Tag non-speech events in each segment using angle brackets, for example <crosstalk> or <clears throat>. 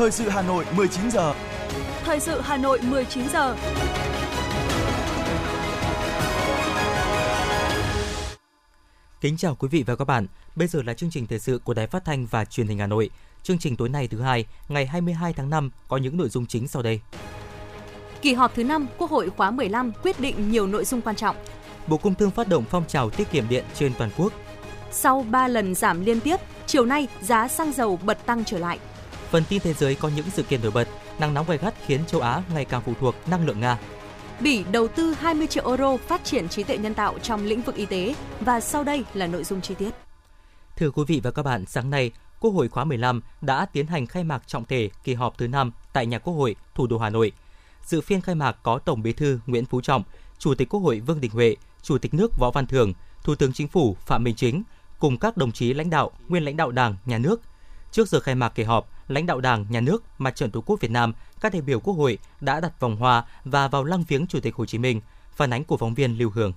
Thời sự Hà Nội 19 giờ. Thời sự Hà Nội 19 giờ. Kính chào quý vị và các bạn. Bây giờ là chương trình thời sự của Đài Phát thanh và Truyền hình Hà Nội. Chương trình tối nay thứ hai, ngày 22 tháng 5 có những nội dung chính sau đây. Kỳ họp thứ 5 Quốc hội khóa 15 quyết định nhiều nội dung quan trọng. Bộ Công Thương phát động phong trào tiết kiệm điện trên toàn quốc. Sau 3 lần giảm liên tiếp, chiều nay giá xăng dầu bật tăng trở lại. Phần tin thế giới có những sự kiện nổi bật, nắng nóng gay gắt khiến châu Á ngày càng phụ thuộc năng lượng Nga. Bỉ đầu tư 20 triệu euro phát triển trí tuệ nhân tạo trong lĩnh vực y tế và sau đây là nội dung chi tiết. Thưa quý vị và các bạn, sáng nay, Quốc hội khóa 15 đã tiến hành khai mạc trọng thể kỳ họp thứ 5 tại nhà Quốc hội, thủ đô Hà Nội. Dự phiên khai mạc có Tổng Bí thư Nguyễn Phú Trọng, Chủ tịch Quốc hội Vương Đình Huệ, Chủ tịch nước Võ Văn Thưởng, Thủ tướng Chính phủ Phạm Minh Chính cùng các đồng chí lãnh đạo, nguyên lãnh đạo Đảng, Nhà nước. Trước giờ khai mạc kỳ họp, lãnh đạo Đảng, Nhà nước, Mặt trận Tổ quốc Việt Nam, các đại biểu Quốc hội đã đặt vòng hoa và vào lăng viếng Chủ tịch Hồ Chí Minh. Phản ánh của phóng viên Lưu Hương.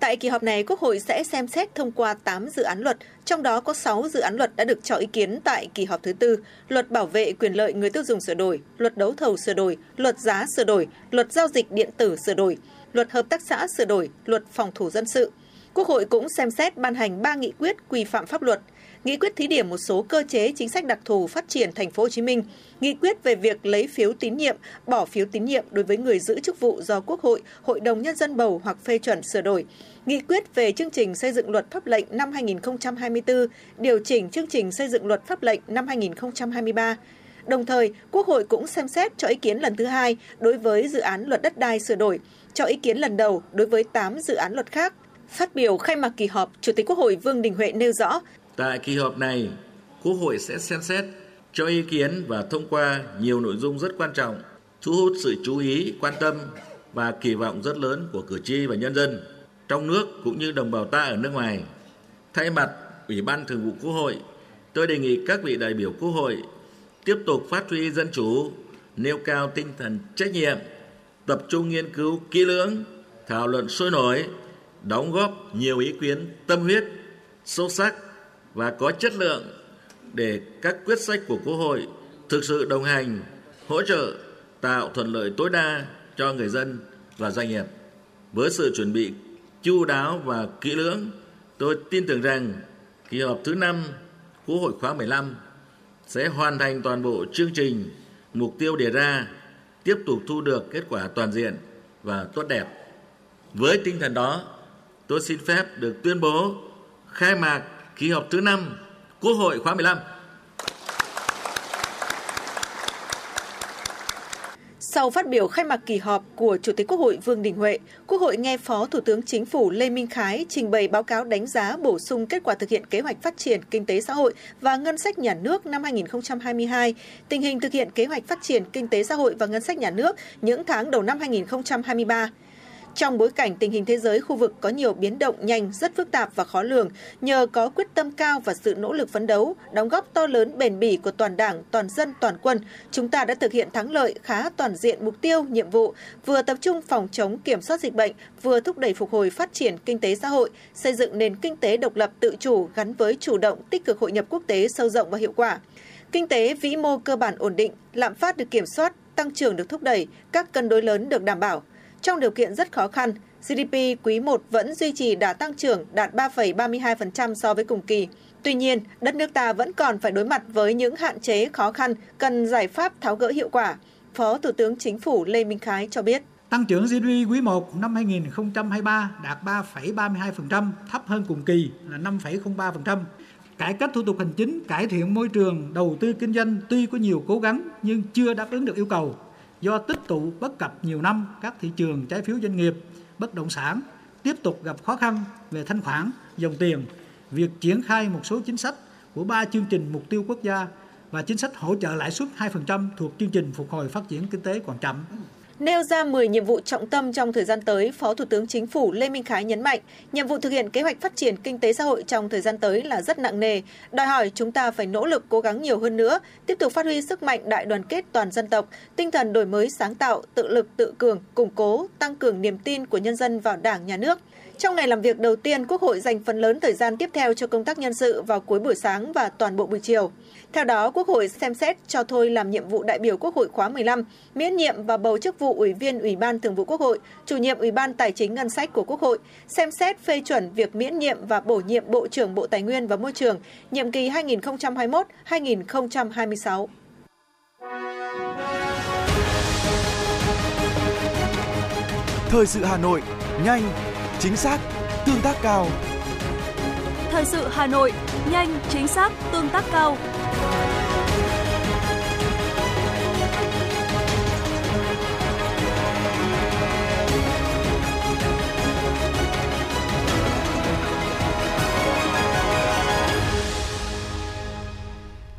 Tại kỳ họp này, Quốc hội sẽ xem xét thông qua 8 dự án luật, trong đó có 6 dự án luật đã được cho ý kiến tại kỳ họp thứ tư, luật bảo vệ quyền lợi người tiêu dùng sửa đổi, luật đấu thầu sửa đổi, luật giá sửa đổi, luật giao dịch điện tử sửa đổi, luật hợp tác xã sửa đổi, luật phòng thủ dân sự. Quốc hội cũng xem xét ban hành 3 nghị quyết quy phạm pháp luật, nghị quyết thí điểm một số cơ chế chính sách đặc thù phát triển thành phố Hồ Chí Minh, nghị quyết về việc lấy phiếu tín nhiệm, bỏ phiếu tín nhiệm đối với người giữ chức vụ do Quốc hội, Hội đồng nhân dân bầu hoặc phê chuẩn sửa đổi, nghị quyết về chương trình xây dựng luật pháp lệnh năm 2024, điều chỉnh chương trình xây dựng luật pháp lệnh năm 2023. Đồng thời, Quốc hội cũng xem xét cho ý kiến lần thứ hai đối với dự án luật đất đai sửa đổi, cho ý kiến lần đầu đối với 8 dự án luật khác. Phát biểu khai mạc kỳ họp, Chủ tịch Quốc hội Vương Đình Huệ nêu rõ, Tại kỳ họp này, Quốc hội sẽ xem xét cho ý kiến và thông qua nhiều nội dung rất quan trọng, thu hút sự chú ý, quan tâm và kỳ vọng rất lớn của cử tri và nhân dân trong nước cũng như đồng bào ta ở nước ngoài. Thay mặt Ủy ban Thường vụ Quốc hội, tôi đề nghị các vị đại biểu Quốc hội tiếp tục phát huy dân chủ, nêu cao tinh thần trách nhiệm, tập trung nghiên cứu kỹ lưỡng, thảo luận sôi nổi, đóng góp nhiều ý kiến tâm huyết, sâu sắc và có chất lượng để các quyết sách của Quốc hội thực sự đồng hành, hỗ trợ, tạo thuận lợi tối đa cho người dân và doanh nghiệp. Với sự chuẩn bị chu đáo và kỹ lưỡng, tôi tin tưởng rằng kỳ họp thứ năm Quốc hội khóa 15 sẽ hoàn thành toàn bộ chương trình, mục tiêu đề ra, tiếp tục thu được kết quả toàn diện và tốt đẹp. Với tinh thần đó, tôi xin phép được tuyên bố khai mạc kỳ họp thứ 5 Quốc hội khóa 15. Sau phát biểu khai mạc kỳ họp của Chủ tịch Quốc hội Vương Đình Huệ, Quốc hội nghe Phó Thủ tướng Chính phủ Lê Minh Khái trình bày báo cáo đánh giá bổ sung kết quả thực hiện kế hoạch phát triển kinh tế xã hội và ngân sách nhà nước năm 2022, tình hình thực hiện kế hoạch phát triển kinh tế xã hội và ngân sách nhà nước những tháng đầu năm 2023. Trong bối cảnh tình hình thế giới khu vực có nhiều biến động nhanh, rất phức tạp và khó lường, nhờ có quyết tâm cao và sự nỗ lực phấn đấu, đóng góp to lớn bền bỉ của toàn Đảng, toàn dân, toàn quân, chúng ta đã thực hiện thắng lợi khá toàn diện mục tiêu, nhiệm vụ, vừa tập trung phòng chống kiểm soát dịch bệnh, vừa thúc đẩy phục hồi phát triển kinh tế xã hội, xây dựng nền kinh tế độc lập tự chủ gắn với chủ động tích cực hội nhập quốc tế sâu rộng và hiệu quả. Kinh tế vĩ mô cơ bản ổn định, lạm phát được kiểm soát, tăng trưởng được thúc đẩy, các cân đối lớn được đảm bảo. Trong điều kiện rất khó khăn, GDP quý 1 vẫn duy trì đà tăng trưởng đạt 3,32% so với cùng kỳ. Tuy nhiên, đất nước ta vẫn còn phải đối mặt với những hạn chế khó khăn, cần giải pháp tháo gỡ hiệu quả. Phó Thủ tướng Chính phủ Lê Minh Khái cho biết. Tăng trưởng GDP quý 1 năm 2023 đạt 3,32%, thấp hơn cùng kỳ là 5,03%. Cải cách thủ tục hành chính, cải thiện môi trường, đầu tư kinh doanh tuy có nhiều cố gắng nhưng chưa đáp ứng được yêu cầu do tích tụ bất cập nhiều năm các thị trường trái phiếu doanh nghiệp, bất động sản tiếp tục gặp khó khăn về thanh khoản, dòng tiền, việc triển khai một số chính sách của ba chương trình mục tiêu quốc gia và chính sách hỗ trợ lãi suất 2% thuộc chương trình phục hồi phát triển kinh tế còn chậm. Nêu ra 10 nhiệm vụ trọng tâm trong thời gian tới, Phó Thủ tướng Chính phủ Lê Minh Khái nhấn mạnh, nhiệm vụ thực hiện kế hoạch phát triển kinh tế xã hội trong thời gian tới là rất nặng nề, đòi hỏi chúng ta phải nỗ lực cố gắng nhiều hơn nữa, tiếp tục phát huy sức mạnh đại đoàn kết toàn dân tộc, tinh thần đổi mới sáng tạo, tự lực tự cường, củng cố, tăng cường niềm tin của nhân dân vào Đảng, Nhà nước. Trong ngày làm việc đầu tiên, Quốc hội dành phần lớn thời gian tiếp theo cho công tác nhân sự vào cuối buổi sáng và toàn bộ buổi chiều. Theo đó, Quốc hội xem xét cho thôi làm nhiệm vụ đại biểu Quốc hội khóa 15, miễn nhiệm và bầu chức vụ Ủy viên Ủy ban Thường vụ Quốc hội, chủ nhiệm Ủy ban Tài chính Ngân sách của Quốc hội, xem xét phê chuẩn việc miễn nhiệm và bổ nhiệm Bộ trưởng Bộ Tài nguyên và Môi trường, nhiệm kỳ 2021-2026. Thời sự Hà Nội, nhanh, chính xác, tương tác cao. Thời sự Hà Nội, nhanh, chính xác, tương tác cao.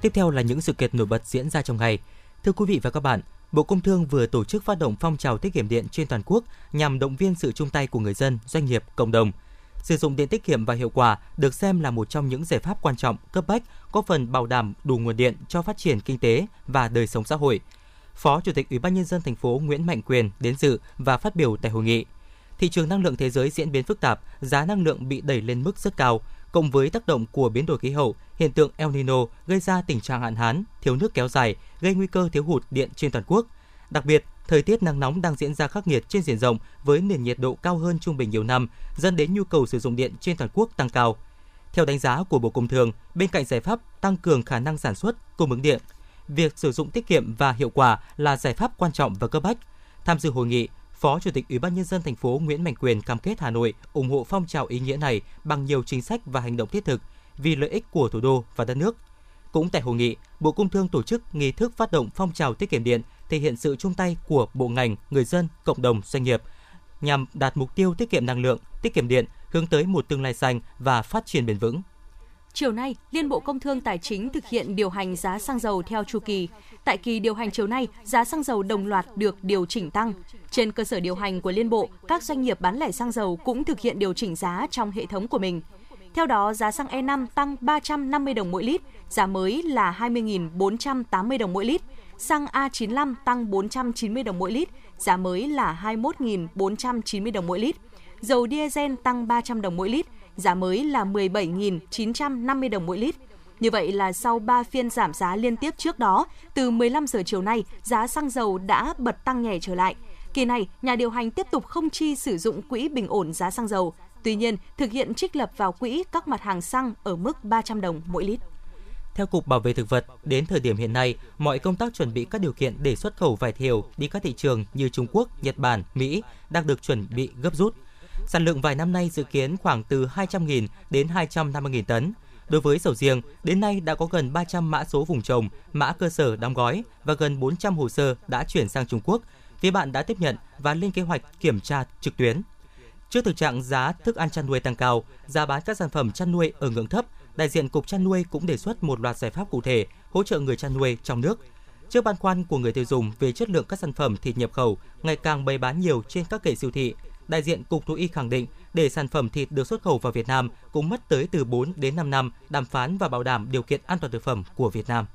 Tiếp theo là những sự kiện nổi bật diễn ra trong ngày. Thưa quý vị và các bạn, Bộ Công Thương vừa tổ chức phát động phong trào tiết kiệm điện trên toàn quốc nhằm động viên sự chung tay của người dân, doanh nghiệp, cộng đồng. Sử dụng điện tiết kiệm và hiệu quả được xem là một trong những giải pháp quan trọng, cấp bách, có phần bảo đảm đủ nguồn điện cho phát triển kinh tế và đời sống xã hội. Phó Chủ tịch Ủy ban nhân dân thành phố Nguyễn Mạnh Quyền đến dự và phát biểu tại hội nghị. Thị trường năng lượng thế giới diễn biến phức tạp, giá năng lượng bị đẩy lên mức rất cao, cộng với tác động của biến đổi khí hậu, hiện tượng El Nino gây ra tình trạng hạn hán, thiếu nước kéo dài, gây nguy cơ thiếu hụt điện trên toàn quốc. Đặc biệt, thời tiết nắng nóng đang diễn ra khắc nghiệt trên diện rộng với nền nhiệt độ cao hơn trung bình nhiều năm, dẫn đến nhu cầu sử dụng điện trên toàn quốc tăng cao. Theo đánh giá của Bộ Công Thương, bên cạnh giải pháp tăng cường khả năng sản xuất, cung ứng điện, việc sử dụng tiết kiệm và hiệu quả là giải pháp quan trọng và cấp bách. Tham dự hội nghị, Phó Chủ tịch Ủy ban nhân dân thành phố Nguyễn Mạnh Quyền cam kết Hà Nội ủng hộ phong trào ý nghĩa này bằng nhiều chính sách và hành động thiết thực vì lợi ích của thủ đô và đất nước. Cũng tại hội nghị, Bộ Công Thương tổ chức nghi thức phát động phong trào tiết kiệm điện, thể hiện sự chung tay của bộ ngành, người dân, cộng đồng, doanh nghiệp nhằm đạt mục tiêu tiết kiệm năng lượng, tiết kiệm điện, hướng tới một tương lai xanh và phát triển bền vững. Chiều nay, Liên Bộ Công Thương Tài chính thực hiện điều hành giá xăng dầu theo chu kỳ. Tại kỳ điều hành chiều nay, giá xăng dầu đồng loạt được điều chỉnh tăng. Trên cơ sở điều hành của Liên Bộ, các doanh nghiệp bán lẻ xăng dầu cũng thực hiện điều chỉnh giá trong hệ thống của mình. Theo đó, giá xăng E5 tăng 350 đồng mỗi lít, giá mới là 20.480 đồng mỗi lít. Xăng A95 tăng 490 đồng mỗi lít, giá mới là 21.490 đồng mỗi lít. Dầu diesel tăng 300 đồng mỗi lít, giá mới là 17.950 đồng mỗi lít. Như vậy là sau 3 phiên giảm giá liên tiếp trước đó, từ 15 giờ chiều nay, giá xăng dầu đã bật tăng nhẹ trở lại. Kỳ này, nhà điều hành tiếp tục không chi sử dụng quỹ bình ổn giá xăng dầu. Tuy nhiên, thực hiện trích lập vào quỹ các mặt hàng xăng ở mức 300 đồng mỗi lít. Theo Cục Bảo vệ Thực vật, đến thời điểm hiện nay, mọi công tác chuẩn bị các điều kiện để xuất khẩu vải thiều đi các thị trường như Trung Quốc, Nhật Bản, Mỹ đang được chuẩn bị gấp rút. Sản lượng vải năm nay dự kiến khoảng từ 200.000 đến 250.000 tấn. Đối với sầu riêng, đến nay đã có gần 300 mã số vùng trồng, mã cơ sở đóng gói và gần 400 hồ sơ đã chuyển sang Trung Quốc. Phía bạn đã tiếp nhận và lên kế hoạch kiểm tra trực tuyến. Trước thực trạng giá thức ăn chăn nuôi tăng cao, giá bán các sản phẩm chăn nuôi ở ngưỡng thấp, đại diện Cục chăn nuôi cũng đề xuất một loạt giải pháp cụ thể hỗ trợ người chăn nuôi trong nước. Trước băn khoăn của người tiêu dùng về chất lượng các sản phẩm thịt nhập khẩu ngày càng bày bán nhiều trên các kệ siêu thị, đại diện Cục Thú y khẳng định để sản phẩm thịt được xuất khẩu vào Việt Nam cũng mất tới từ 4 đến 5 năm đàm phán và bảo đảm điều kiện an toàn thực phẩm của Việt Nam.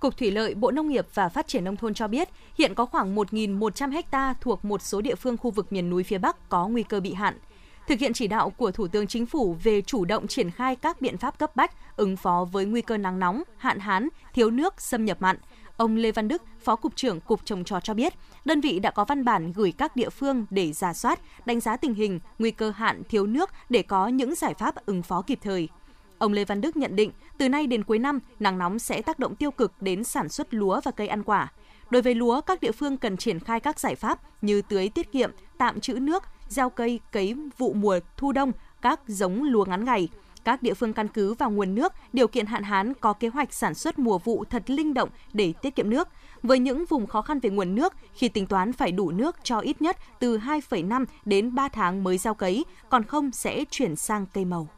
Cục Thủy lợi, Bộ Nông nghiệp và Phát triển Nông thôn cho biết, hiện có khoảng 1.100 ha thuộc một số địa phương khu vực miền núi phía Bắc có nguy cơ bị hạn. Thực hiện chỉ đạo của Thủ tướng Chính phủ về chủ động triển khai các biện pháp cấp bách ứng phó với nguy cơ nắng nóng, hạn hán, thiếu nước, xâm nhập mặn, Ông Lê Văn Đức, Phó Cục trưởng Cục Trồng trọt cho biết, đơn vị đã có văn bản gửi các địa phương để giả soát, đánh giá tình hình, nguy cơ hạn thiếu nước để có những giải pháp ứng phó kịp thời. Ông Lê Văn Đức nhận định, từ nay đến cuối năm, nắng nóng sẽ tác động tiêu cực đến sản xuất lúa và cây ăn quả. Đối với lúa, các địa phương cần triển khai các giải pháp như tưới tiết kiệm, tạm trữ nước, gieo cây cấy vụ mùa thu đông, các giống lúa ngắn ngày. Các địa phương căn cứ vào nguồn nước, điều kiện hạn hán có kế hoạch sản xuất mùa vụ thật linh động để tiết kiệm nước. Với những vùng khó khăn về nguồn nước, khi tính toán phải đủ nước cho ít nhất từ 2,5 đến 3 tháng mới gieo cấy, còn không sẽ chuyển sang cây màu.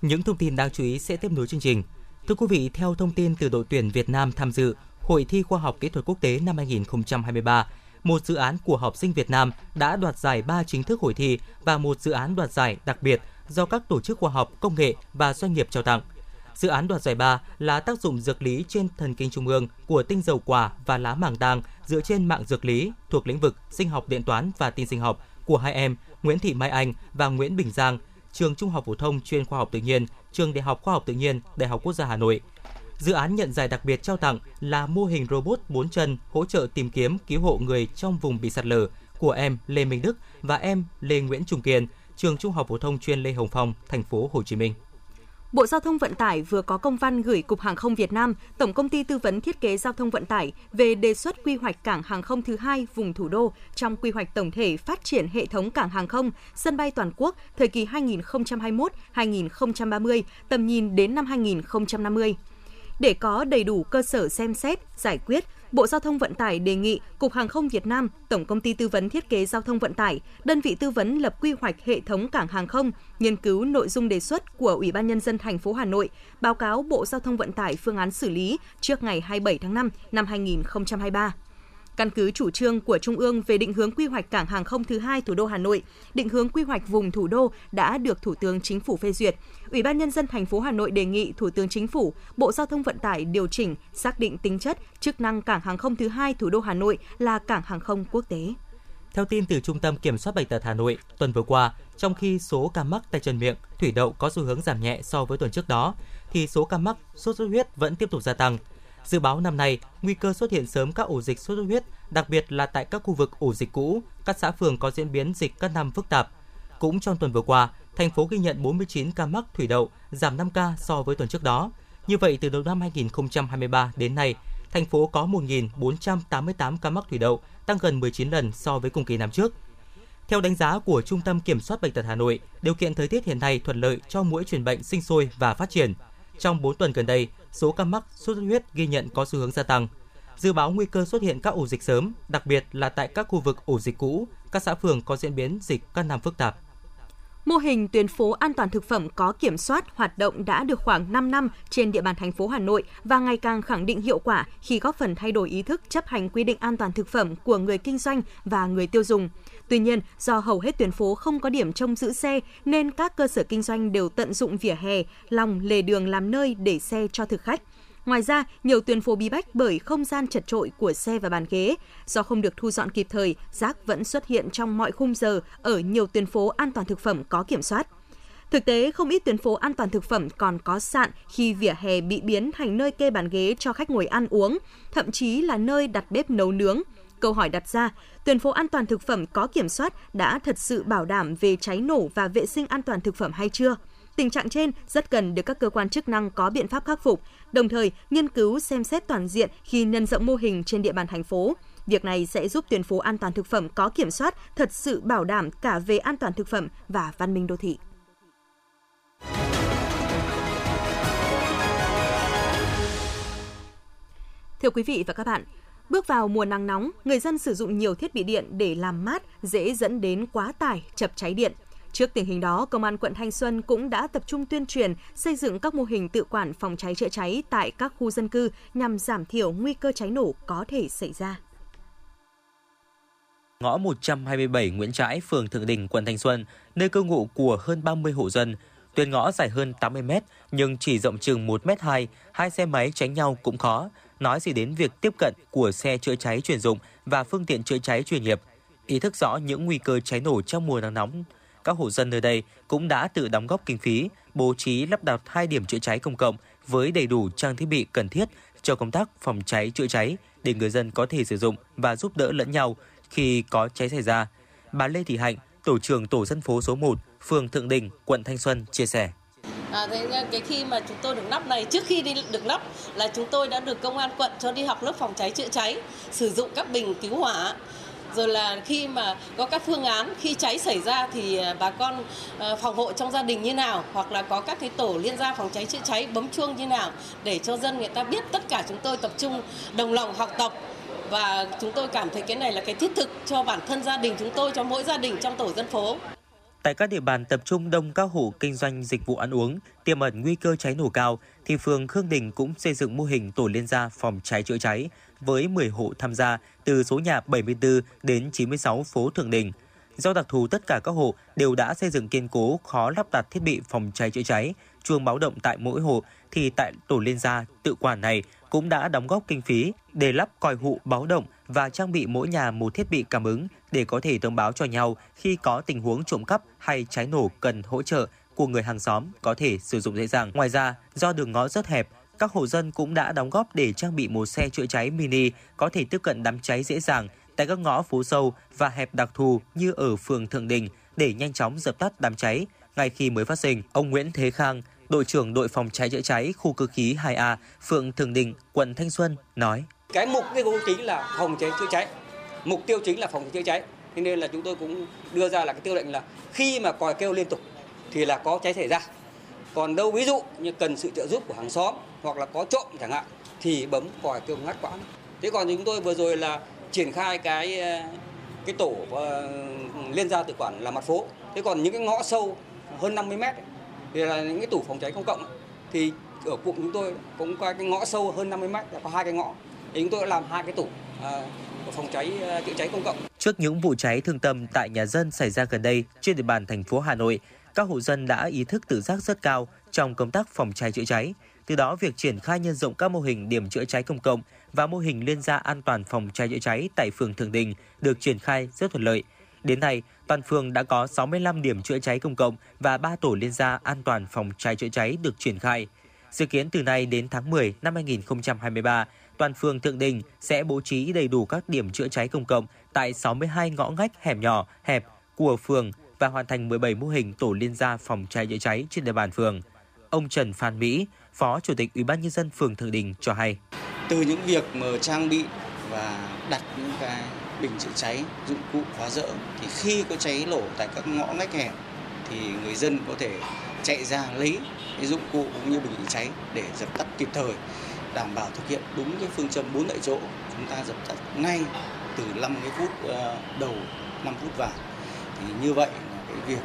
Những thông tin đáng chú ý sẽ tiếp nối chương trình. Thưa quý vị, theo thông tin từ đội tuyển Việt Nam tham dự Hội thi khoa học kỹ thuật quốc tế năm 2023, một dự án của học sinh Việt Nam đã đoạt giải ba chính thức hội thi và một dự án đoạt giải đặc biệt do các tổ chức khoa học, công nghệ và doanh nghiệp trao tặng. Dự án đoạt giải ba là tác dụng dược lý trên thần kinh trung ương của tinh dầu quả và lá màng tang dựa trên mạng dược lý thuộc lĩnh vực sinh học điện toán và tin sinh học của hai em Nguyễn Thị Mai Anh và Nguyễn Bình Giang, trường Trung học phổ thông chuyên khoa học tự nhiên, trường Đại học Khoa học tự nhiên, Đại học Quốc gia Hà Nội. Dự án nhận giải đặc biệt trao tặng là mô hình robot 4 chân hỗ trợ tìm kiếm cứu hộ người trong vùng bị sạt lở của em Lê Minh Đức và em Lê Nguyễn Trung Kiên, trường Trung học phổ thông chuyên Lê Hồng Phong, thành phố Hồ Chí Minh. Bộ Giao thông Vận tải vừa có công văn gửi Cục Hàng không Việt Nam, Tổng công ty tư vấn thiết kế giao thông vận tải về đề xuất quy hoạch cảng hàng không thứ hai vùng thủ đô trong quy hoạch tổng thể phát triển hệ thống cảng hàng không, sân bay toàn quốc thời kỳ 2021-2030, tầm nhìn đến năm 2050. Để có đầy đủ cơ sở xem xét, giải quyết, Bộ Giao thông Vận tải đề nghị Cục Hàng không Việt Nam, Tổng công ty tư vấn thiết kế giao thông vận tải, đơn vị tư vấn lập quy hoạch hệ thống cảng hàng không, nghiên cứu nội dung đề xuất của Ủy ban nhân dân thành phố Hà Nội, báo cáo Bộ Giao thông Vận tải phương án xử lý trước ngày 27 tháng 5 năm 2023. Căn cứ chủ trương của Trung ương về định hướng quy hoạch cảng hàng không thứ hai thủ đô Hà Nội, định hướng quy hoạch vùng thủ đô đã được Thủ tướng Chính phủ phê duyệt. Ủy ban nhân dân thành phố Hà Nội đề nghị Thủ tướng Chính phủ, Bộ Giao thông Vận tải điều chỉnh, xác định tính chất, chức năng cảng hàng không thứ hai thủ đô Hà Nội là cảng hàng không quốc tế. Theo tin từ Trung tâm Kiểm soát Bệnh tật Hà Nội, tuần vừa qua, trong khi số ca mắc tay chân miệng, thủy đậu có xu hướng giảm nhẹ so với tuần trước đó, thì số ca mắc sốt xuất huyết vẫn tiếp tục gia tăng. Dự báo năm nay, nguy cơ xuất hiện sớm các ổ dịch sốt xuất huyết, đặc biệt là tại các khu vực ổ dịch cũ, các xã phường có diễn biến dịch các năm phức tạp. Cũng trong tuần vừa qua, thành phố ghi nhận 49 ca mắc thủy đậu, giảm 5 ca so với tuần trước đó. Như vậy, từ đầu năm 2023 đến nay, thành phố có 1.488 ca mắc thủy đậu, tăng gần 19 lần so với cùng kỳ năm trước. Theo đánh giá của Trung tâm Kiểm soát Bệnh tật Hà Nội, điều kiện thời tiết hiện nay thuận lợi cho mũi truyền bệnh sinh sôi và phát triển. Trong 4 tuần gần đây, số ca mắc sốt xuất huyết ghi nhận có xu hướng gia tăng. Dự báo nguy cơ xuất hiện các ổ dịch sớm, đặc biệt là tại các khu vực ổ dịch cũ, các xã phường có diễn biến dịch các năm phức tạp. Mô hình tuyến phố an toàn thực phẩm có kiểm soát hoạt động đã được khoảng 5 năm trên địa bàn thành phố Hà Nội và ngày càng khẳng định hiệu quả khi góp phần thay đổi ý thức chấp hành quy định an toàn thực phẩm của người kinh doanh và người tiêu dùng. Tuy nhiên, do hầu hết tuyến phố không có điểm trông giữ xe nên các cơ sở kinh doanh đều tận dụng vỉa hè, lòng lề đường làm nơi để xe cho thực khách. Ngoài ra, nhiều tuyến phố bí bách bởi không gian chật trội của xe và bàn ghế. Do không được thu dọn kịp thời, rác vẫn xuất hiện trong mọi khung giờ ở nhiều tuyến phố an toàn thực phẩm có kiểm soát. Thực tế, không ít tuyến phố an toàn thực phẩm còn có sạn khi vỉa hè bị biến thành nơi kê bàn ghế cho khách ngồi ăn uống, thậm chí là nơi đặt bếp nấu nướng. Câu hỏi đặt ra, tuyến phố an toàn thực phẩm có kiểm soát đã thật sự bảo đảm về cháy nổ và vệ sinh an toàn thực phẩm hay chưa? Tình trạng trên rất cần được các cơ quan chức năng có biện pháp khắc phục, đồng thời nghiên cứu xem xét toàn diện khi nhân rộng mô hình trên địa bàn thành phố. Việc này sẽ giúp tuyến phố an toàn thực phẩm có kiểm soát thật sự bảo đảm cả về an toàn thực phẩm và văn minh đô thị. Thưa quý vị và các bạn, Bước vào mùa nắng nóng, người dân sử dụng nhiều thiết bị điện để làm mát dễ dẫn đến quá tải, chập cháy điện. Trước tình hình đó, Công an quận Thanh Xuân cũng đã tập trung tuyên truyền xây dựng các mô hình tự quản phòng cháy chữa cháy tại các khu dân cư nhằm giảm thiểu nguy cơ cháy nổ có thể xảy ra. Ngõ 127 Nguyễn Trãi, phường Thượng Đình, quận Thanh Xuân, nơi cư ngụ của hơn 30 hộ dân. Tuyến ngõ dài hơn 80 m nhưng chỉ rộng chừng 1 m 2, hai xe máy tránh nhau cũng khó, nói gì đến việc tiếp cận của xe chữa cháy chuyên dụng và phương tiện chữa cháy chuyên nghiệp. Ý thức rõ những nguy cơ cháy nổ trong mùa nắng nóng, các hộ dân nơi đây cũng đã tự đóng góp kinh phí, bố trí lắp đặt hai điểm chữa cháy công cộng với đầy đủ trang thiết bị cần thiết cho công tác phòng cháy chữa cháy để người dân có thể sử dụng và giúp đỡ lẫn nhau khi có cháy xảy ra. Bà Lê Thị Hạnh, tổ trưởng tổ dân phố số 1, phường Thượng Đình, quận Thanh Xuân chia sẻ. À, thế cái khi mà chúng tôi được nắp này trước khi đi được nắp là chúng tôi đã được công an quận cho đi học lớp phòng cháy chữa cháy sử dụng các bình cứu hỏa rồi là khi mà có các phương án khi cháy xảy ra thì à, bà con à, phòng hộ trong gia đình như nào hoặc là có các cái tổ liên gia phòng cháy chữa cháy bấm chuông như nào để cho dân người ta biết tất cả chúng tôi tập trung đồng lòng học tập và chúng tôi cảm thấy cái này là cái thiết thực cho bản thân gia đình chúng tôi cho mỗi gia đình trong tổ dân phố. Tại các địa bàn tập trung đông các hộ kinh doanh dịch vụ ăn uống, tiềm ẩn nguy cơ cháy nổ cao, thì phường Khương Đình cũng xây dựng mô hình tổ liên gia phòng cháy chữa cháy với 10 hộ tham gia từ số nhà 74 đến 96 phố Thượng Đình. Do đặc thù tất cả các hộ đều đã xây dựng kiên cố, khó lắp đặt thiết bị phòng cháy chữa cháy, chuông báo động tại mỗi hộ thì tại tổ liên gia tự quản này cũng đã đóng góp kinh phí để lắp còi hụ báo động và trang bị mỗi nhà một thiết bị cảm ứng để có thể thông báo cho nhau khi có tình huống trộm cắp hay cháy nổ cần hỗ trợ của người hàng xóm có thể sử dụng dễ dàng. Ngoài ra, do đường ngõ rất hẹp, các hộ dân cũng đã đóng góp để trang bị một xe chữa cháy mini có thể tiếp cận đám cháy dễ dàng tại các ngõ phố sâu và hẹp đặc thù như ở phường Thượng Đình để nhanh chóng dập tắt đám cháy ngay khi mới phát sinh. Ông Nguyễn Thế Khang, đội trưởng đội phòng cháy chữa cháy khu cơ khí 2A, phường Thượng Đình, quận Thanh Xuân nói: Cái mục tiêu chính là phòng cháy chữa cháy. Mục tiêu chính là phòng cháy chữa cháy. Thế nên là chúng tôi cũng đưa ra là cái tiêu lệnh là khi mà còi kêu liên tục thì là có cháy xảy ra. Còn đâu ví dụ như cần sự trợ giúp của hàng xóm hoặc là có trộm chẳng hạn thì bấm còi kêu ngắt quãng. Thế còn chúng tôi vừa rồi là triển khai cái ờ, cái tổ uh, liên gia tự quản là mặt phố. Thế còn những cái ngõ sâu hơn 50 mét ấy, thì là những cái tủ phòng cháy công cộng ấy, thì ở cụm chúng tôi cũng có cái ngõ sâu hơn 50 mét là có hai cái ngõ. Thì chúng tôi đã làm hai cái tủ uh, phòng cháy chữa cháy công cộng. Trước những vụ cháy thương tâm tại nhà dân xảy ra gần đây trên địa bàn thành phố Hà Nội, các hộ dân đã ý thức tự giác rất cao trong công tác phòng cháy chữa cháy. Từ đó, việc triển khai nhân rộng các mô hình điểm chữa cháy công cộng và mô hình liên gia an toàn phòng cháy chữa cháy tại phường Thường Đình được triển khai rất thuận lợi. Đến nay, toàn phường đã có 65 điểm chữa cháy công cộng và 3 tổ liên gia an toàn phòng cháy chữa cháy được triển khai. Dự kiến từ nay đến tháng 10 năm 2023, toàn phường Thượng Đình sẽ bố trí đầy đủ các điểm chữa cháy công cộng tại 62 ngõ ngách hẻm nhỏ, hẹp của phường và hoàn thành 17 mô hình tổ liên gia phòng cháy chữa cháy trên địa bàn phường. Ông Trần Phan Mỹ, Phó Chủ tịch Ủy ban nhân dân phường Thượng Đình cho hay. Từ những việc mà trang bị và đặt những cái bình chữa cháy, dụng cụ phá rỡ thì khi có cháy nổ tại các ngõ ngách hẻm thì người dân có thể chạy ra lấy cái dụng cụ cũng như bình chữa cháy để dập tắt kịp thời đảm bảo thực hiện đúng cái phương châm bốn tại chỗ chúng ta dập tắt ngay từ 5 cái phút ờ, đầu 5 phút vào thì như vậy là cái việc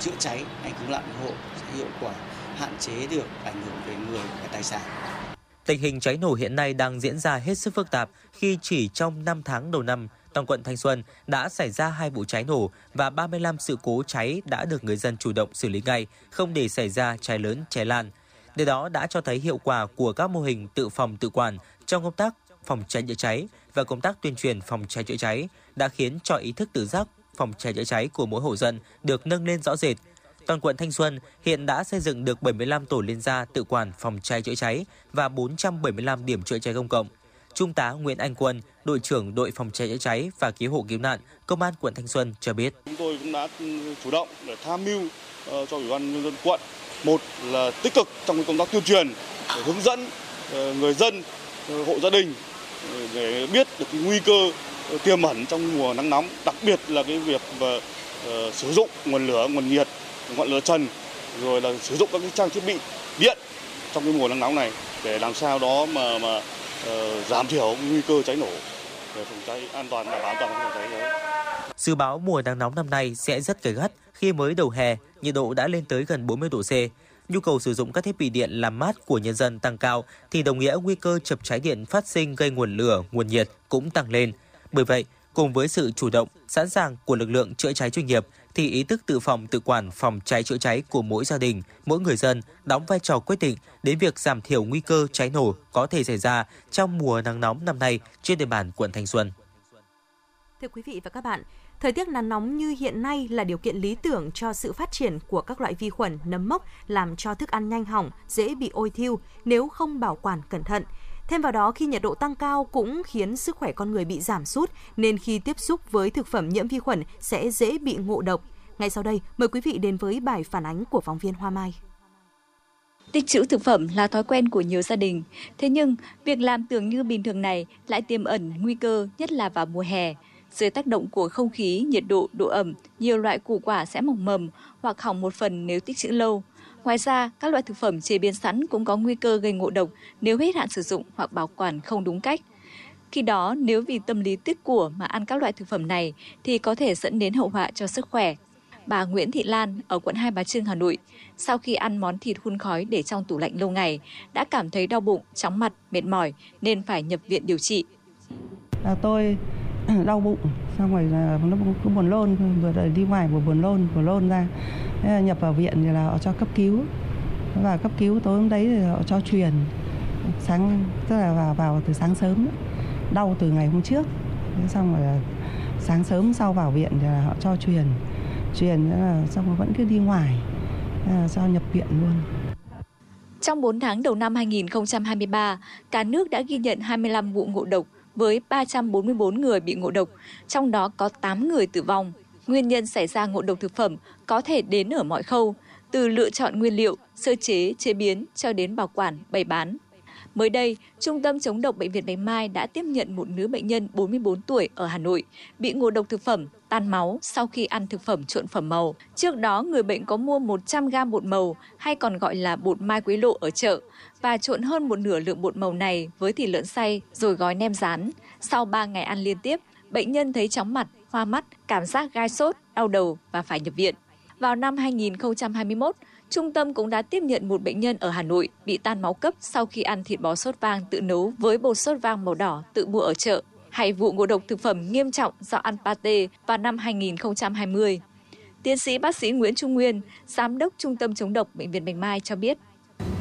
chữa cháy hay cứu nạn cứu hộ sẽ hiệu quả hạn chế được ảnh hưởng về người và tài sản. Tình hình cháy nổ hiện nay đang diễn ra hết sức phức tạp khi chỉ trong 5 tháng đầu năm, toàn quận Thanh Xuân đã xảy ra hai vụ cháy nổ và 35 sự cố cháy đã được người dân chủ động xử lý ngay, không để xảy ra cháy lớn, cháy lan. Điều đó đã cho thấy hiệu quả của các mô hình tự phòng tự quản trong công tác phòng cháy chữa cháy và công tác tuyên truyền phòng cháy chữa cháy đã khiến cho ý thức tự giác phòng cháy chữa cháy của mỗi hộ dân được nâng lên rõ rệt. Toàn quận Thanh Xuân hiện đã xây dựng được 75 tổ liên gia tự quản phòng cháy chữa cháy và 475 điểm chữa cháy công cộng. Trung tá Nguyễn Anh Quân, đội trưởng đội phòng cháy chữa cháy và cứu hộ cứu nạn, công an quận Thanh Xuân cho biết. Chúng tôi cũng đã ừ, chủ động để tham mưu ờ, cho ủy ban nhân dân quận một là tích cực trong công tác tuyên truyền để hướng dẫn ờ, người dân, ờ, hộ gia đình để biết được cái nguy cơ tiềm ẩn trong mùa nắng nóng, đặc biệt là cái việc và, uh, sử dụng nguồn lửa, nguồn nhiệt, ngọn lửa trần, rồi là sử dụng các cái trang thiết bị điện trong cái mùa nắng nóng này để làm sao đó mà mà uh, giảm thiểu nguy cơ cháy nổ để phòng cháy an toàn đảm bảo an toàn phòng cháy đấy. Dự báo mùa nắng nóng năm nay sẽ rất gay gắt khi mới đầu hè, nhiệt độ đã lên tới gần 40 độ C. Nhu cầu sử dụng các thiết bị điện làm mát của nhân dân tăng cao thì đồng nghĩa nguy cơ chập cháy điện phát sinh gây nguồn lửa, nguồn nhiệt cũng tăng lên. Bởi vậy, cùng với sự chủ động, sẵn sàng của lực lượng chữa cháy chuyên nghiệp thì ý thức tự phòng tự quản phòng cháy chữa cháy của mỗi gia đình, mỗi người dân đóng vai trò quyết định đến việc giảm thiểu nguy cơ cháy nổ có thể xảy ra trong mùa nắng nóng năm nay trên địa bàn quận Thanh Xuân. Thưa quý vị và các bạn, thời tiết nắng nóng như hiện nay là điều kiện lý tưởng cho sự phát triển của các loại vi khuẩn, nấm mốc làm cho thức ăn nhanh hỏng, dễ bị ôi thiêu nếu không bảo quản cẩn thận. Thêm vào đó, khi nhiệt độ tăng cao cũng khiến sức khỏe con người bị giảm sút, nên khi tiếp xúc với thực phẩm nhiễm vi khuẩn sẽ dễ bị ngộ độc. Ngay sau đây, mời quý vị đến với bài phản ánh của phóng viên Hoa Mai. Tích trữ thực phẩm là thói quen của nhiều gia đình. Thế nhưng, việc làm tưởng như bình thường này lại tiềm ẩn nguy cơ, nhất là vào mùa hè. Dưới tác động của không khí, nhiệt độ, độ ẩm, nhiều loại củ quả sẽ mỏng mầm hoặc hỏng một phần nếu tích trữ lâu. Ngoài ra, các loại thực phẩm chế biến sẵn cũng có nguy cơ gây ngộ độc nếu hết hạn sử dụng hoặc bảo quản không đúng cách. Khi đó, nếu vì tâm lý tiếc của mà ăn các loại thực phẩm này thì có thể dẫn đến hậu họa cho sức khỏe. Bà Nguyễn Thị Lan ở quận Hai Bà Trưng, Hà Nội, sau khi ăn món thịt hun khói để trong tủ lạnh lâu ngày, đã cảm thấy đau bụng, chóng mặt, mệt mỏi nên phải nhập viện điều trị. À, tôi <clears throat> đau bụng xong rồi là nó cứ buồn nôn vừa đi ngoài vừa buồn nôn vừa nôn ra nhập vào viện thì là họ cho cấp cứu. Và cấp cứu tối hôm đấy thì họ cho truyền. Sáng tức là vào vào từ sáng sớm. Đau từ ngày hôm trước. Xong rồi là sáng sớm sau vào viện thì là họ cho truyền. Truyền là xong rồi vẫn cứ đi ngoài. Cho nhập viện luôn. Trong 4 tháng đầu năm 2023, cả nước đã ghi nhận 25 vụ ngộ độc với 344 người bị ngộ độc, trong đó có 8 người tử vong. Nguyên nhân xảy ra ngộ độc thực phẩm có thể đến ở mọi khâu, từ lựa chọn nguyên liệu, sơ chế, chế biến cho đến bảo quản, bày bán. Mới đây, Trung tâm chống độc Bệnh viện Bạch Mai đã tiếp nhận một nữ bệnh nhân 44 tuổi ở Hà Nội bị ngộ độc thực phẩm, tan máu sau khi ăn thực phẩm trộn phẩm màu. Trước đó, người bệnh có mua 100 g bột màu hay còn gọi là bột mai quế lộ ở chợ và trộn hơn một nửa lượng bột màu này với thịt lợn xay rồi gói nem rán. Sau 3 ngày ăn liên tiếp, bệnh nhân thấy chóng mặt, hoa mắt, cảm giác gai sốt, đau đầu và phải nhập viện. Vào năm 2021, Trung tâm cũng đã tiếp nhận một bệnh nhân ở Hà Nội bị tan máu cấp sau khi ăn thịt bò sốt vang tự nấu với bột sốt vang màu đỏ tự mua ở chợ, hay vụ ngộ độc thực phẩm nghiêm trọng do ăn pate vào năm 2020. Tiến sĩ bác sĩ Nguyễn Trung Nguyên, Giám đốc Trung tâm chống độc Bệnh viện Bạch Mai cho biết.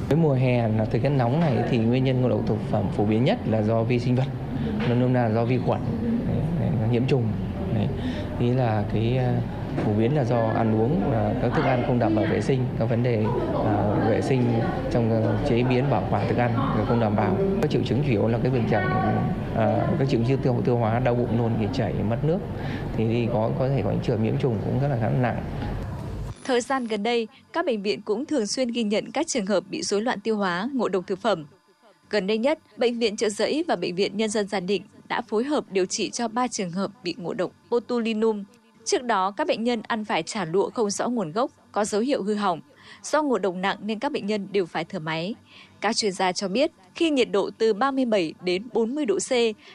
Với mùa hè là thời tiết nóng này thì nguyên nhân ngộ độc thực phẩm phổ biến nhất là do vi sinh vật, nó nôm là do vi khuẩn, nhiễm trùng. Đấy. Ý là cái à, phổ biến là do ăn uống và các thức ăn không đảm bảo vệ sinh các vấn đề uh, vệ sinh trong à, chế biến bảo quản thức ăn không đảm bảo các triệu chứng chủ yếu là cái tình trạng uh, các triệu chứng tiêu tiêu hóa đau bụng nôn nghỉ chảy mất nước thì có có thể có những trường nhiễm trùng cũng rất là khá nặng Thời gian gần đây, các bệnh viện cũng thường xuyên ghi nhận các trường hợp bị rối loạn tiêu hóa, ngộ độc thực phẩm. Gần đây nhất, Bệnh viện Trợ Giấy và Bệnh viện Nhân dân Gia Định đã phối hợp điều trị cho 3 trường hợp bị ngộ độc botulinum Trước đó, các bệnh nhân ăn phải chả lụa không rõ nguồn gốc, có dấu hiệu hư hỏng. Do ngộ độc nặng nên các bệnh nhân đều phải thở máy. Các chuyên gia cho biết, khi nhiệt độ từ 37 đến 40 độ C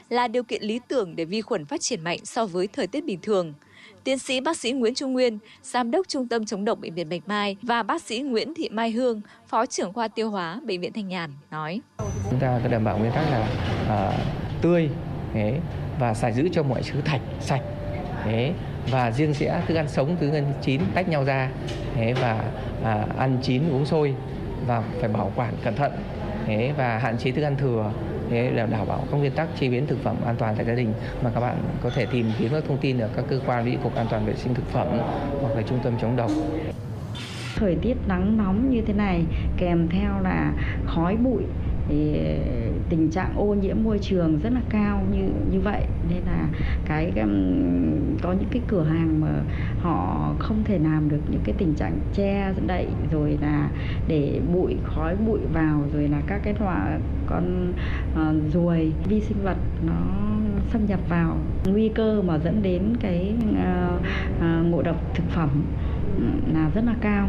là điều kiện lý tưởng để vi khuẩn phát triển mạnh so với thời tiết bình thường. Tiến sĩ bác sĩ Nguyễn Trung Nguyên, Giám đốc Trung tâm chống độc Bệnh viện Bạch Mai và bác sĩ Nguyễn Thị Mai Hương, Phó trưởng khoa tiêu hóa Bệnh viện Thanh Nhàn nói. Chúng ta đảm bảo nguyên tắc là uh, tươi và xài giữ cho mọi thứ thạch, sạch. Đấy. và riêng sẽ thức ăn sống thứ ăn chín tách nhau ra Đấy. và à, ăn chín uống sôi và phải bảo quản cẩn thận Đấy. và hạn chế thức ăn thừa thế là đảm bảo các nguyên tắc chế biến thực phẩm an toàn tại gia đình mà các bạn có thể tìm kiếm các thông tin ở các cơ quan như cục an toàn vệ sinh thực phẩm hoặc là trung tâm chống độc thời tiết nắng nóng như thế này kèm theo là khói bụi thì ờ, tình trạng ô nhiễm môi trường rất là cao như như vậy. Nên là cái có những cái cửa hàng mà họ không thể làm được những cái tình trạng che đậy rồi là để bụi khói bụi vào rồi là các cái loại con uh, ruồi vi sinh vật nó xâm nhập vào. Nguy cơ mà dẫn đến cái uh, uh, ngộ độc thực phẩm là rất là cao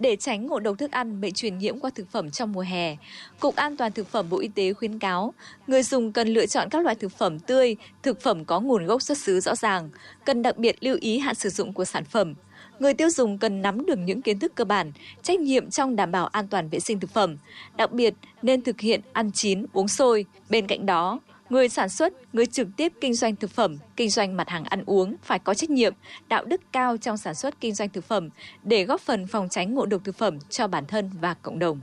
để tránh ngộ độc thức ăn bệnh truyền nhiễm qua thực phẩm trong mùa hè. Cục An toàn thực phẩm Bộ Y tế khuyến cáo người dùng cần lựa chọn các loại thực phẩm tươi, thực phẩm có nguồn gốc xuất xứ rõ ràng, cần đặc biệt lưu ý hạn sử dụng của sản phẩm. Người tiêu dùng cần nắm được những kiến thức cơ bản, trách nhiệm trong đảm bảo an toàn vệ sinh thực phẩm. Đặc biệt nên thực hiện ăn chín, uống sôi. Bên cạnh đó, Người sản xuất, người trực tiếp kinh doanh thực phẩm, kinh doanh mặt hàng ăn uống phải có trách nhiệm, đạo đức cao trong sản xuất kinh doanh thực phẩm để góp phần phòng tránh ngộ độc thực phẩm cho bản thân và cộng đồng.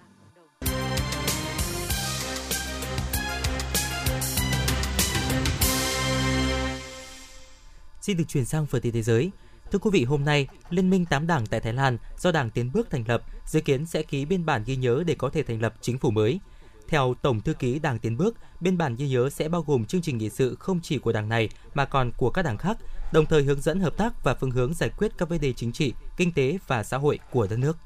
Xin được chuyển sang phần tin thế giới. Thưa quý vị, hôm nay, Liên minh 8 đảng tại Thái Lan do Đảng Tiến bước thành lập dự kiến sẽ ký biên bản ghi nhớ để có thể thành lập chính phủ mới. Theo Tổng thư ký Đảng Tiến bước, biên bản ghi nhớ sẽ bao gồm chương trình nghị sự không chỉ của đảng này mà còn của các đảng khác, đồng thời hướng dẫn hợp tác và phương hướng giải quyết các vấn đề chính trị, kinh tế và xã hội của đất nước.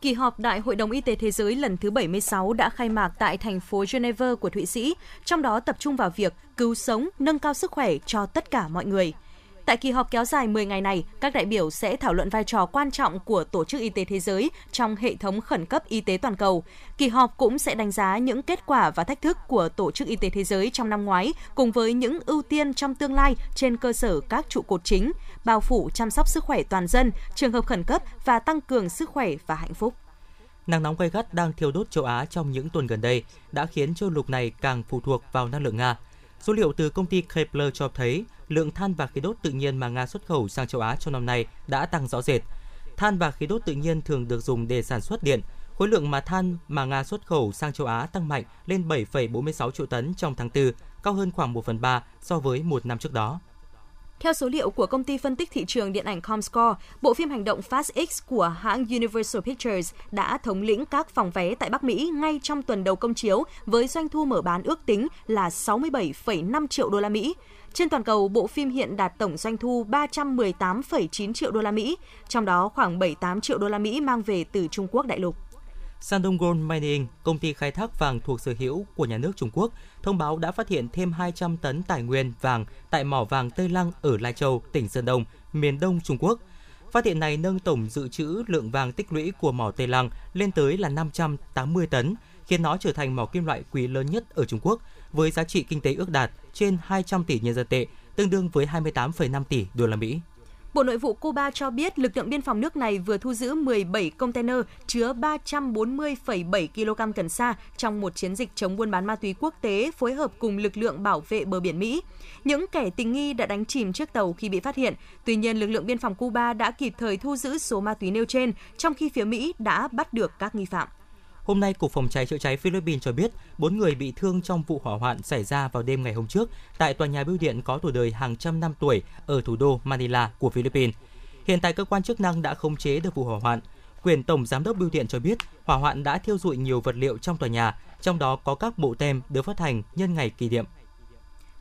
Kỳ họp Đại hội đồng Y tế Thế giới lần thứ 76 đã khai mạc tại thành phố Geneva của Thụy Sĩ, trong đó tập trung vào việc cứu sống, nâng cao sức khỏe cho tất cả mọi người – Tại kỳ họp kéo dài 10 ngày này, các đại biểu sẽ thảo luận vai trò quan trọng của Tổ chức Y tế Thế giới trong hệ thống khẩn cấp y tế toàn cầu. Kỳ họp cũng sẽ đánh giá những kết quả và thách thức của Tổ chức Y tế Thế giới trong năm ngoái cùng với những ưu tiên trong tương lai trên cơ sở các trụ cột chính, bao phủ chăm sóc sức khỏe toàn dân, trường hợp khẩn cấp và tăng cường sức khỏe và hạnh phúc. Nắng nóng gay gắt đang thiêu đốt châu Á trong những tuần gần đây đã khiến châu lục này càng phụ thuộc vào năng lượng Nga. Số liệu từ công ty Kepler cho thấy lượng than và khí đốt tự nhiên mà Nga xuất khẩu sang châu Á trong năm nay đã tăng rõ rệt. Than và khí đốt tự nhiên thường được dùng để sản xuất điện. Khối lượng mà than mà Nga xuất khẩu sang châu Á tăng mạnh lên 7,46 triệu tấn trong tháng 4, cao hơn khoảng 1 phần 3 so với một năm trước đó. Theo số liệu của công ty phân tích thị trường điện ảnh Comscore, bộ phim hành động Fast X của hãng Universal Pictures đã thống lĩnh các phòng vé tại Bắc Mỹ ngay trong tuần đầu công chiếu với doanh thu mở bán ước tính là 67,5 triệu đô la Mỹ. Trên toàn cầu, bộ phim hiện đạt tổng doanh thu 318,9 triệu đô la Mỹ, trong đó khoảng 78 triệu đô la Mỹ mang về từ Trung Quốc đại lục. Sandong Gold Mining, công ty khai thác vàng thuộc sở hữu của nhà nước Trung Quốc, thông báo đã phát hiện thêm 200 tấn tài nguyên vàng tại mỏ vàng Tây Lăng ở Lai Châu, tỉnh Sơn Đông, miền Đông Trung Quốc. Phát hiện này nâng tổng dự trữ lượng vàng tích lũy của mỏ Tây Lăng lên tới là 580 tấn, khiến nó trở thành mỏ kim loại quý lớn nhất ở Trung Quốc, với giá trị kinh tế ước đạt trên 200 tỷ nhân dân tệ, tương đương với 28,5 tỷ đô la Mỹ. Bộ Nội vụ Cuba cho biết lực lượng biên phòng nước này vừa thu giữ 17 container chứa 340,7 kg cần sa trong một chiến dịch chống buôn bán ma túy quốc tế phối hợp cùng lực lượng bảo vệ bờ biển Mỹ. Những kẻ tình nghi đã đánh chìm chiếc tàu khi bị phát hiện. Tuy nhiên, lực lượng biên phòng Cuba đã kịp thời thu giữ số ma túy nêu trên, trong khi phía Mỹ đã bắt được các nghi phạm. Hôm nay, Cục Phòng cháy chữa cháy Philippines cho biết 4 người bị thương trong vụ hỏa hoạn xảy ra vào đêm ngày hôm trước tại tòa nhà bưu điện có tuổi đời hàng trăm năm tuổi ở thủ đô Manila của Philippines. Hiện tại cơ quan chức năng đã khống chế được vụ hỏa hoạn. Quyền Tổng Giám đốc Bưu điện cho biết hỏa hoạn đã thiêu dụi nhiều vật liệu trong tòa nhà, trong đó có các bộ tem được phát hành nhân ngày kỷ niệm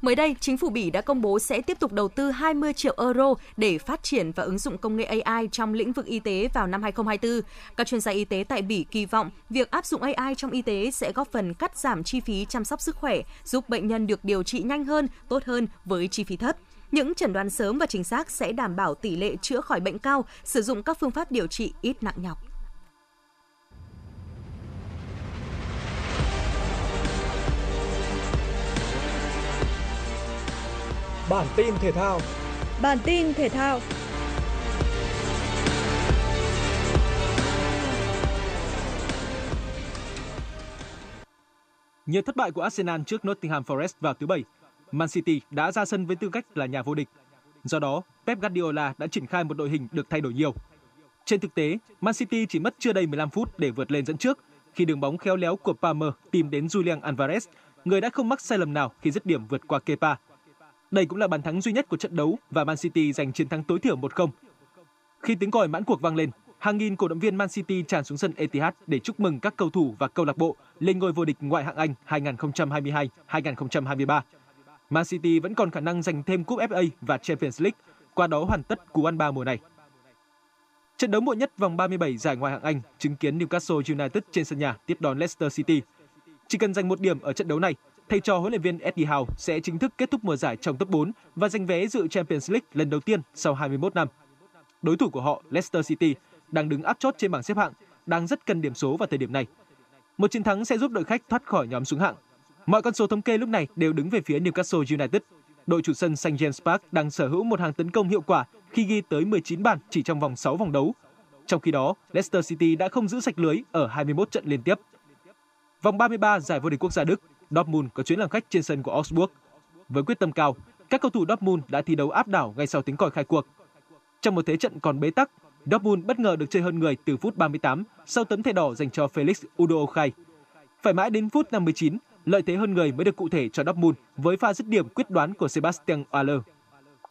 Mới đây, chính phủ Bỉ đã công bố sẽ tiếp tục đầu tư 20 triệu euro để phát triển và ứng dụng công nghệ AI trong lĩnh vực y tế vào năm 2024. Các chuyên gia y tế tại Bỉ kỳ vọng việc áp dụng AI trong y tế sẽ góp phần cắt giảm chi phí chăm sóc sức khỏe, giúp bệnh nhân được điều trị nhanh hơn, tốt hơn với chi phí thấp. Những chẩn đoán sớm và chính xác sẽ đảm bảo tỷ lệ chữa khỏi bệnh cao, sử dụng các phương pháp điều trị ít nặng nhọc. Bản tin thể thao. Bản tin thể thao. Nhờ thất bại của Arsenal trước Nottingham Forest vào thứ Bảy, Man City đã ra sân với tư cách là nhà vô địch. Do đó, Pep Guardiola đã triển khai một đội hình được thay đổi nhiều. Trên thực tế, Man City chỉ mất chưa đầy 15 phút để vượt lên dẫn trước khi đường bóng khéo léo của Palmer tìm đến Julian Alvarez, người đã không mắc sai lầm nào khi dứt điểm vượt qua Kepa. Đây cũng là bàn thắng duy nhất của trận đấu và Man City giành chiến thắng tối thiểu 1-0. Khi tiếng còi mãn cuộc vang lên, hàng nghìn cổ động viên Man City tràn xuống sân Etihad để chúc mừng các cầu thủ và câu lạc bộ lên ngôi vô địch ngoại hạng Anh 2022-2023. Man City vẫn còn khả năng giành thêm cúp FA và Champions League, qua đó hoàn tất cú ăn ba mùa này. Trận đấu muộn nhất vòng 37 giải ngoại hạng Anh chứng kiến Newcastle United trên sân nhà tiếp đón Leicester City. Chỉ cần giành một điểm ở trận đấu này thầy trò huấn luyện viên Eddie Howe sẽ chính thức kết thúc mùa giải trong top 4 và giành vé dự Champions League lần đầu tiên sau 21 năm. Đối thủ của họ, Leicester City, đang đứng áp chót trên bảng xếp hạng, đang rất cần điểm số vào thời điểm này. Một chiến thắng sẽ giúp đội khách thoát khỏi nhóm xuống hạng. Mọi con số thống kê lúc này đều đứng về phía Newcastle United. Đội chủ sân St James Park đang sở hữu một hàng tấn công hiệu quả khi ghi tới 19 bàn chỉ trong vòng 6 vòng đấu. Trong khi đó, Leicester City đã không giữ sạch lưới ở 21 trận liên tiếp. Vòng 33 giải vô địch quốc gia Đức, Dortmund có chuyến làm khách trên sân của Augsburg. Với quyết tâm cao, các cầu thủ Dortmund đã thi đấu áp đảo ngay sau tiếng còi khai cuộc. Trong một thế trận còn bế tắc, Dortmund bất ngờ được chơi hơn người từ phút 38 sau tấm thẻ đỏ dành cho Felix Udokai. Phải mãi đến phút 59, lợi thế hơn người mới được cụ thể cho Dortmund với pha dứt điểm quyết đoán của Sebastian Aller.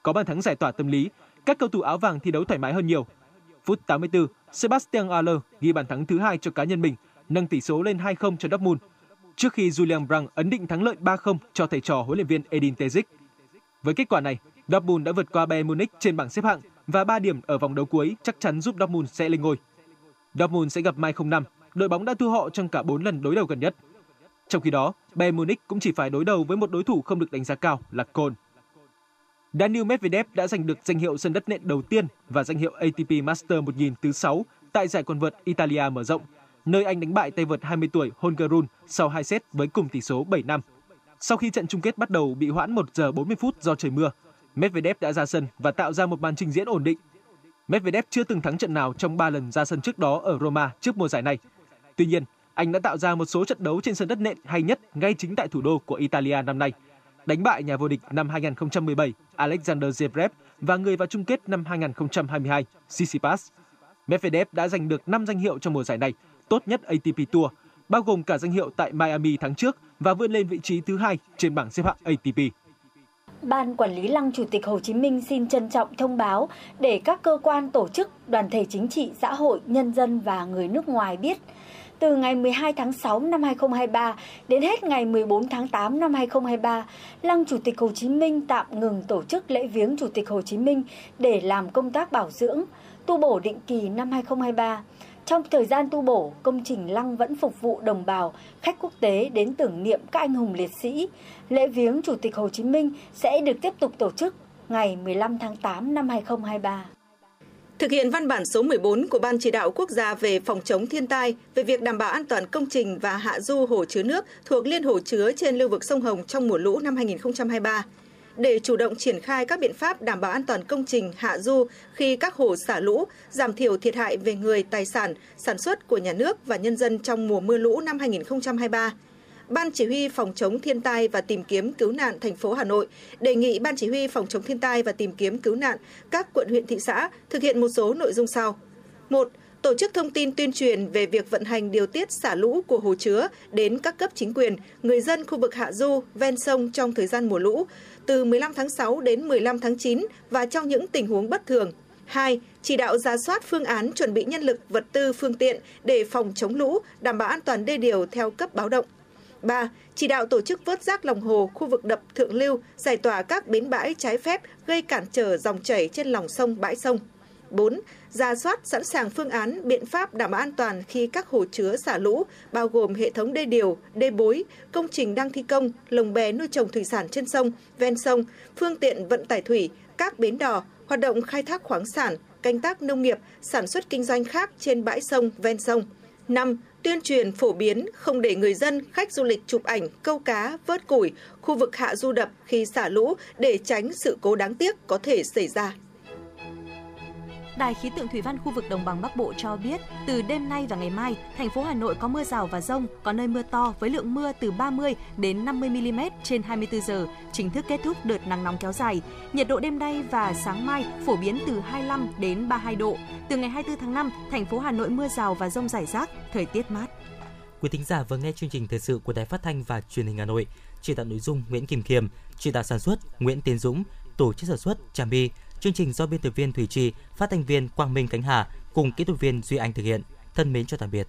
Có bàn thắng giải tỏa tâm lý, các cầu thủ áo vàng thi đấu thoải mái hơn nhiều. Phút 84, Sebastian Aller ghi bàn thắng thứ hai cho cá nhân mình, nâng tỷ số lên 2-0 cho Dortmund trước khi Julian Brand ấn định thắng lợi 3-0 cho thầy trò huấn luyện viên Edin Terzic. Với kết quả này, Dortmund đã vượt qua Bayern Munich trên bảng xếp hạng và 3 điểm ở vòng đấu cuối chắc chắn giúp Dortmund sẽ lên ngôi. Dortmund sẽ gặp Mai 05, đội bóng đã thua họ trong cả 4 lần đối đầu gần nhất. Trong khi đó, Bayern Munich cũng chỉ phải đối đầu với một đối thủ không được đánh giá cao là Cologne. Daniel Medvedev đã giành được danh hiệu sân đất nện đầu tiên và danh hiệu ATP Master 1000 thứ 6 tại giải quần vợt Italia mở rộng nơi anh đánh bại tay vợt 20 tuổi Holger Rune sau 2 set với cùng tỷ số 7 năm. Sau khi trận chung kết bắt đầu bị hoãn 1 giờ 40 phút do trời mưa, Medvedev đã ra sân và tạo ra một màn trình diễn ổn định. Medvedev chưa từng thắng trận nào trong 3 lần ra sân trước đó ở Roma trước mùa giải này. Tuy nhiên, anh đã tạo ra một số trận đấu trên sân đất nện hay nhất ngay chính tại thủ đô của Italia năm nay. đánh bại nhà vô địch năm 2017 Alexander Zverev và người vào chung kết năm 2022 Tsitsipas. Medvedev đã giành được 5 danh hiệu trong mùa giải này, tốt nhất ATP Tour, bao gồm cả danh hiệu tại Miami tháng trước và vươn lên vị trí thứ hai trên bảng xếp hạng ATP. Ban Quản lý Lăng Chủ tịch Hồ Chí Minh xin trân trọng thông báo để các cơ quan tổ chức, đoàn thể chính trị, xã hội, nhân dân và người nước ngoài biết từ ngày 12 tháng 6 năm 2023 đến hết ngày 14 tháng 8 năm 2023, Lăng Chủ tịch Hồ Chí Minh tạm ngừng tổ chức lễ viếng Chủ tịch Hồ Chí Minh để làm công tác bảo dưỡng, tu bổ định kỳ năm 2023. Trong thời gian tu bổ, công trình lăng vẫn phục vụ đồng bào, khách quốc tế đến tưởng niệm các anh hùng liệt sĩ. Lễ viếng Chủ tịch Hồ Chí Minh sẽ được tiếp tục tổ chức ngày 15 tháng 8 năm 2023. Thực hiện văn bản số 14 của Ban chỉ đạo quốc gia về phòng chống thiên tai về việc đảm bảo an toàn công trình và hạ du hồ chứa nước thuộc liên hồ chứa trên lưu vực sông Hồng trong mùa lũ năm 2023 để chủ động triển khai các biện pháp đảm bảo an toàn công trình hạ du khi các hồ xả lũ, giảm thiểu thiệt hại về người, tài sản, sản xuất của nhà nước và nhân dân trong mùa mưa lũ năm 2023. Ban Chỉ huy Phòng chống thiên tai và tìm kiếm cứu nạn thành phố Hà Nội đề nghị Ban Chỉ huy Phòng chống thiên tai và tìm kiếm cứu nạn các quận huyện thị xã thực hiện một số nội dung sau. 1. Tổ chức thông tin tuyên truyền về việc vận hành điều tiết xả lũ của hồ chứa đến các cấp chính quyền, người dân khu vực hạ du, ven sông trong thời gian mùa lũ, từ 15 tháng 6 đến 15 tháng 9 và trong những tình huống bất thường. 2. Chỉ đạo ra soát phương án chuẩn bị nhân lực, vật tư, phương tiện để phòng chống lũ, đảm bảo an toàn đê điều theo cấp báo động. 3. Chỉ đạo tổ chức vớt rác lòng hồ, khu vực đập thượng lưu, giải tỏa các bến bãi trái phép gây cản trở dòng chảy trên lòng sông, bãi sông. 4. Ra soát sẵn sàng phương án, biện pháp đảm bảo an toàn khi các hồ chứa xả lũ, bao gồm hệ thống đê điều, đê bối, công trình đang thi công, lồng bè nuôi trồng thủy sản trên sông, ven sông, phương tiện vận tải thủy, các bến đò, hoạt động khai thác khoáng sản, canh tác nông nghiệp, sản xuất kinh doanh khác trên bãi sông, ven sông. 5. Tuyên truyền phổ biến không để người dân, khách du lịch chụp ảnh, câu cá, vớt củi, khu vực hạ du đập khi xả lũ để tránh sự cố đáng tiếc có thể xảy ra. Đài khí tượng thủy văn khu vực đồng bằng Bắc Bộ cho biết, từ đêm nay và ngày mai, thành phố Hà Nội có mưa rào và rông, có nơi mưa to với lượng mưa từ 30 đến 50 mm trên 24 giờ, chính thức kết thúc đợt nắng nóng kéo dài. Nhiệt độ đêm nay và sáng mai phổ biến từ 25 đến 32 độ. Từ ngày 24 tháng 5, thành phố Hà Nội mưa rào và rông rải rác, thời tiết mát. Quý thính giả vừa nghe chương trình thời sự của Đài Phát thanh và Truyền hình Hà Nội. Chỉ đạo nội dung Nguyễn Kim Khiêm, chỉ đạo sản xuất Nguyễn Tiến Dũng, tổ chức sản xuất Trà My. Chương trình do biên tập viên Thủy Trì, phát thanh viên Quang Minh Khánh Hà cùng kỹ thuật viên Duy Anh thực hiện. Thân mến chào tạm biệt.